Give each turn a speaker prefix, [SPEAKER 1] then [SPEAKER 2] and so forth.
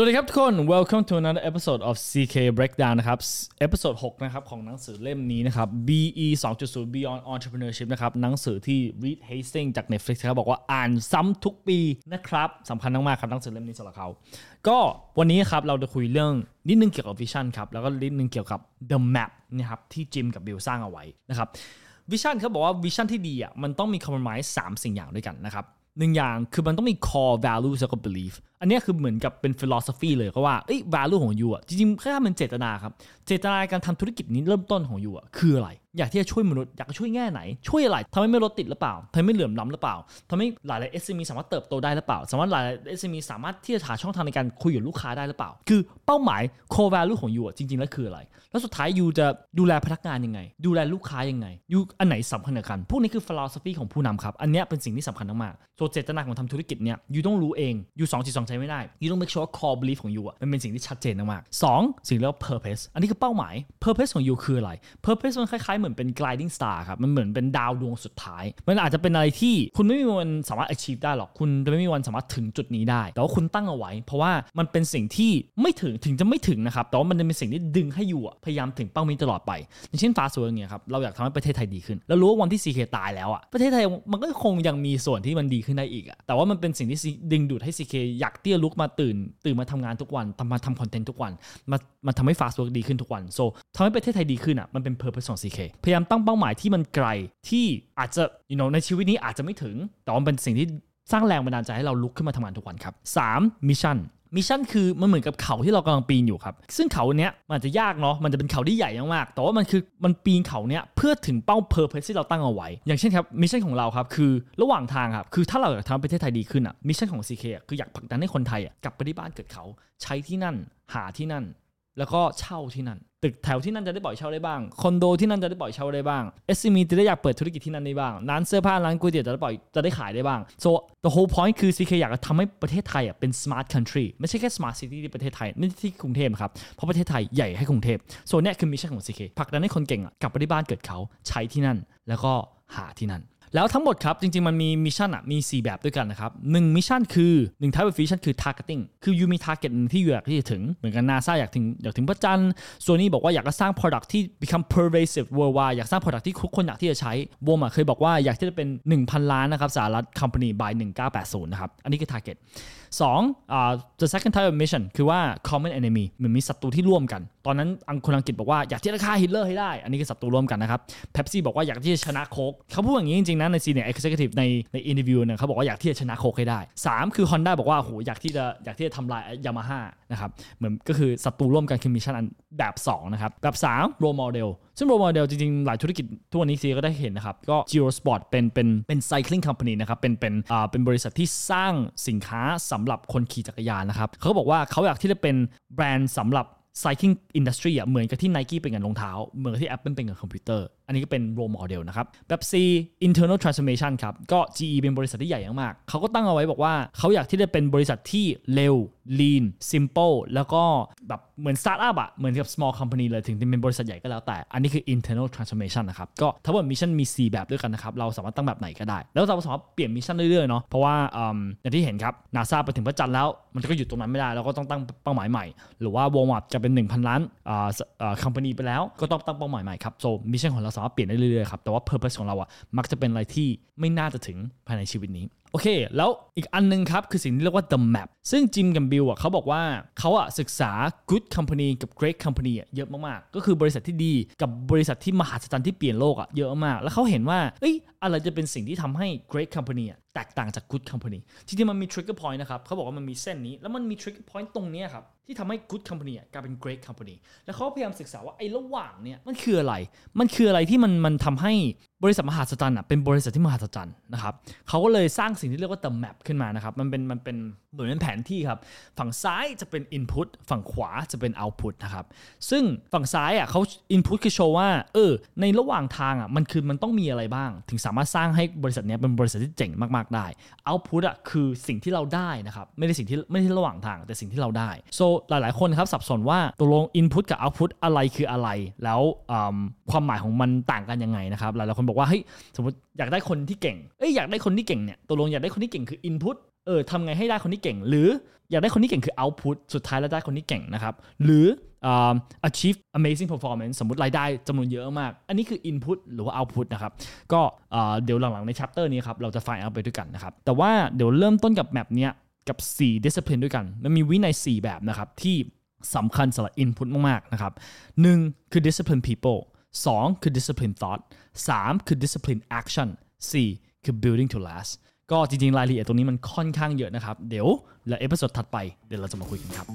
[SPEAKER 1] วัสดีครับทุกคน welcome to another episode of CK Breakdown นะครับ episode 6นะครับของหนังสือเล่มนี้นะครับ BE 2.0 Beyond Entrepreneurship นะครับ หนังสือที่ Reed Hastings จาก Netflix ครับบอกว่าอ่านซ้ำทุกปีนะครับสำคัญมากๆครับหนังสือเล่มนี้สำหรับเขา ก็วันนี้ครับเราจะคุยเรื่องนิดนึงเกี่ยวกับวิชั่นครับ แล้วก็นิดนึงเกี่ยวกับ the map นะครับที่จิมกับบิลสร้างเอาไว้นะครับวิชั่นเขาบอกว่าวิชั่นที่ดีอะมันต้องมี compromise สามสิ่งอย่างด้วยกันนะครับ หนึ่งอย่างคือมันต้องมี core value แล้วก็ belief อันนี้คือเหมือนกับเป็น philosophy เลยก็ว่าเอ้ย value ของยูอะจริงๆแค่มันเจตนาครับ เจตนาการทำธุรกิจนี้เริ่มต้นของยูอะคืออะไร อยากที่จะช่วยมนุษย์อยากช่วยแง่ไหน ช่วยอะไรทำให้ไม่รถติดหรือเปล่าทำให้ไม่เหลื่อมล้ำหรือเปล่าทำให้หลายๆ SME สามารถเติบโตได้หรือเปล่า สามารถหลายๆ SME สามารถที่จะหาช่องทางในการคุยกับลูกค้าได้หรือเปล่า คือเป้าหมาย core value ของยูจริงๆแล้วคืออะไร แล้วสุดท้ายยูจะดูแลพนักงานยังไง ดูแลลูกค้ายังไงยูอันไหนสำคัญกันพวกนี้คือ philosophy ของผู้นำครับอันนี้เป็นสิ่งที่สำคัญมากๆส่วนเจตนาของทำธุรกิจเนี่ยยูต้องรู้เองยูสองจิตสองใจไม่ได้ยูต้อง make sure core belief ของยูอะมันเป็นสิ่งที่ชัดเจนมากๆสองสิ่งเรียกว่า purpose อันนี้คือเป้าหมาย purpose ของยูคืออะไร purpose มันคล้ายๆเหมือนเป็น gliding star ครับมันเหมือนเป็นดาวดวงสุดท้าย มันอาจจะเป็นอะไรที่คุณไม่มีวันสามารถ achieve ได้หรอกคุณจะไม่มีวันสามารถถึงจุดนี้ได้ แต่ว่าคุณตั้งเอาไว้ เพราะว่ามันเป็นสิ่งที่ไม่ถึงถึงจะไม่ถึงนะครับแต่ว่ามันจะเป็นสิ่งที่ดึงให้อยู่พยายามถึงเป้าหมายตลอดไปอย่างเช่น Fastwork เนี่ยครับเราอยากทำให้ประเทศไทยดีขึ้น แล้วรู้ว่าวันที่ CK ตายแล้วอะประเทศไทยมันก็คงยังมีส่วนที่มันดีขึ้นได้อีกอะแต่ว่ามันเป็นสิ่งที่ดึงดูดให้ CK อยากที่จะลุกมาตื่น ตื่นมาทำงานทุกวันทำมาทำคอนเทนต์ทุกวันมามาทำให้ Fastwork ดีขึ้นทุกวัน so ทำให้ประเทศไทยดีขึ้นอะมันเป็น purpose ของ CK พยายามตั้งเป้าหมายที่มันไกลที่อาจจะ you know ในชีวิตนี้อาจจะไม่ถึง แต่ว่าเป็นสิ่งที่สร้างแรงบันดาลใจให้เราลุกขึ้นมาทำงานทุกวันครับ 3. mission mission คือมันเหมือนกับเขาที่เรากำลังปีนอยู่ครับ ซึ่งเขาเนี้ยมันจะยากเนาะมันจะเป็นเขาที่ใหญ่มากๆแต่ว่ามันคือมันปีนเขาเนี้ยเพื่อถึงเป้า purpose ที่เราตั้งเอาไว้ อย่างเช่นครับ mission ของเราครับคือระหว่างทางครับคือถ้าเราอยากทำประเทศไทยดีขึ้นอะ mission ของ CK อะคืออยากผลักดันให้คนไทยอะกลับไปที่บ้านเกิดเขาใช้ที่นั่นหาที่นั่น แล้วก็เช่าที่นั่น ตึกแถวที่นั่นจะได้ปล่อยเช่าได้บ้างคอนโดที่นั่นจะได้ปล่อยเช่าได้บ้าง SME จะได้อยากเปิดธุรกิจที่นั่นได้บ้างร้านเสื้อผ้าร้านก๋วยเตี๋ยวจะได้ปล่อยจะได้ขายได้บ้าง so the whole point คือ CK อยากจะทำให้ประเทศไทยอะเป็น smart country ไม่ใช่แค่ smart city ที่ประเทศไทยไม่ที่กรุงเทพครับเพราะประเทศไทยใหญ่ให้กรุงเทพ so เนี่ยคือ mission ของ CK ผลักดันให้คนเก่งอะกลับไปที่บ้านเกิดเขาใช้ที่นั่น แล้วก็หาที่นั่น แล้วทั้งหมดครับ จริง ๆ มันมี mission อะมี 4 แบบด้วยกันนะครับหนึ่ง mission คือ1 type of mission คือ targeting คือ you มี target ที่อยู่อยากที่จะถึง เหมือนกันนาซาอยากถึงอยากถึงพระจันทร์ส่วนนี้บอกว่าอยากจะสร้าง product ที่ become pervasive worldwide อยากสร้าง product ที่ทุกคนอยากที่จะใช้วมอะเคยบอกว่าอยากที่จะเป็น 1,000 ล้านนะครับสหรัฐ company by 1980นะครับอันนี้คือ target สองอ่า the second type of mission คือว่า common enemy เหมือนมีศัตรูที่ร่วมกัน ตอนนั้นอังคนอังกฤษบอกว่าอยากที่จะฆ่าฮิตเลอร์ให้ได้ อันนี้คือศัตรูร่วมกันนะครับ Pepsi บอกว่าอยากที่จะชนะโค้กเขาพูดอย่างนี้จริงๆนะใน senior executive ในใน interview เนี่ยเขาบอกว่าอยากที่จะชนะโค้กให้ได้ 3 คือ Honda บอกว่าโหอยากที่จะอยากที่จะทำลายยามาฮ่านะครับเหมือนก็คือศัตรูร่วมกันคือ mission อันแบบ2นะครับแบบ3 role model ซึ่ง role model จริงๆ หลายธุรกิจทุกวันนี้ CK ก็ได้เห็นนะครับ ก็ Giro Sport เป็นเป็นเป็น cycling company นะครับ เป็นเป็นอ่าเป็นบริษัทที่สร้างสินค้าสำหรับคนขี่จักรยานนะครับ เขาบอกว่าเขาอยากที่จะเป็นแบรนด์สำหรับ cycling industry อะเหมือนกับที่ Nike เป็นกับรองเท้า เหมือนกับที่ Apple เป็นกับคอมพิวเตอร์ อันนี้ก็เป็น role model นะครับแบบ C internal transformation ครับ ก็ GE เป็นบริษัทที่ใหญ่มากๆเขาก็ตั้งเอาไว้บอกว่าเขาอยากที่จะเป็นบริษัทที่เร็ว lean simple แล้วก็แบบเหมือน startup อะเหมือนกับ small company เลยถึงจะเป็นบริษัทใหญ่ก็แล้วแต่ อันนี้คือ internal transformation นะครับก็ทั้งหมด mission มี 4 แบบด้วยกันนะครับ เราสามารถตั้งแบบไหนก็ได้ แล้วเราสามารถเปลี่ยน mission เรื่อยๆเนาะเพราะว่าอย่างที่เห็นครับ NASA ไปถึงพระจันทร์แล้วมันก็หยุดตรงนั้นไม่ได้เราก็ต้องตั้งเป้าหมายใหม่ หรือว่าวงวัดจะเป็น 1,000 ล้านอ่าอ่า company ไปแล้วก็ต้องตั้งเป้าหมายใหม่ครับ so mission ของเราสามารถเปลี่ยนได้เรื่อยๆครับแต่ว่า purpose ของเราอะมักจะเป็นอะไรที่ไม่น่าจะถึงภายในชีวิตนี้ โอเค แล้วอีกอันนึงครับ คือสิ่งที่เรียกว่า the map ซึ่งจิมกับบิลอะเขาบอกว่าเขาอะศึกษา good company กับ great company เยอะมากๆ ก็คือบริษัทที่ดีกับบริษัทที่มหาศาลที่เปลี่ยนโลกอะเยอะมาก แล้วเขาเห็นว่าเอ้ยอะไรจะเป็นสิ่งที่ทำให้ great company อะ แตกต่างจาก good company จริงๆมันมี trigger point นะครับเขาบอกว่ามันมีเส้นนี้ แล้วมันมี trigger point ตรงนี้ครับ ที่ทำให้ good company กลายเป็น great company แล้วเขาพยายามศึกษาว่าไอ้ระหว่างเนี้ยมันคืออะไร มันคืออะไรที่มันมันทำให้บริษัทมหาศาลอะเป็นบริษัทที่มหาศาลนะครับเขาก็เลยสร้างสิ่งที่เรียกว่า the map ขึ้นมานะครับ มันเป็นมันเป็นเหมือนเป็นแผนที่ครับ ฝั่งซ้ายจะเป็น input ฝั่งขวาจะเป็น output นะครับ ซึ่งฝั่งซ้ายอะเขา input คือโชว์ว่าเออในระหว่างทางอะมันคือมันต้องมีอะไรบ้าง ถึงสามารถสร้างให้บริษัทนี้เป็นบริษัทที่เจ๋งมากๆได้ output อะคือสิ่งที่เราได้นะครับ ไม่ได้สิ่งที่ไม่ใช่ระหว่างทาง แต่สิ่งที่เราได้ so หลาย ๆ คนครับสับสนว่าตกลง input กับ output อะไรคืออะไร แล้วความหมายของมันต่างกันยังไงนะครับ หลาย ๆ คนบอกว่าเฮ้ยสมมติอยากได้คนที่เก่งเอ้ยอยากได้คนที่เก่งเนี่ยตกลงอยากได้คนที่เก่งคือ input เออทำไงให้ได้คนที่เก่ง หรืออยากได้คนที่เก่งคือ output สุดท้ายแล้วได้คนที่เก่งนะครับ หรือ um, achieve amazing performance สมมติรายได้จำนวนเยอะมาก อันนี้คือ input หรือว่า output นะครับ ก็เดี๋ยวหลังๆ ใน chapter นี้ครับ เราจะ find out ไปด้วยกันนะครับ แต่ว่าเดี๋ยวเริ่มต้นกับ map เนี้ยกับ 4 discipline ด้วยกัน มันมีวินัย 4 แบบนะครับ ที่สำคัญสำหรับ input มากๆ นะครับ 1 คือ discipline people 2 คือ discipline thought 3 คือ discipline action 4 คือ building to last ก็จริงๆ รายละเอียดตรงนี้มันค่อนข้างเยอะนะครับ เดี๋ยวและ episode ถัดไปเดี๋ยวเราจะมาคุยกันครับ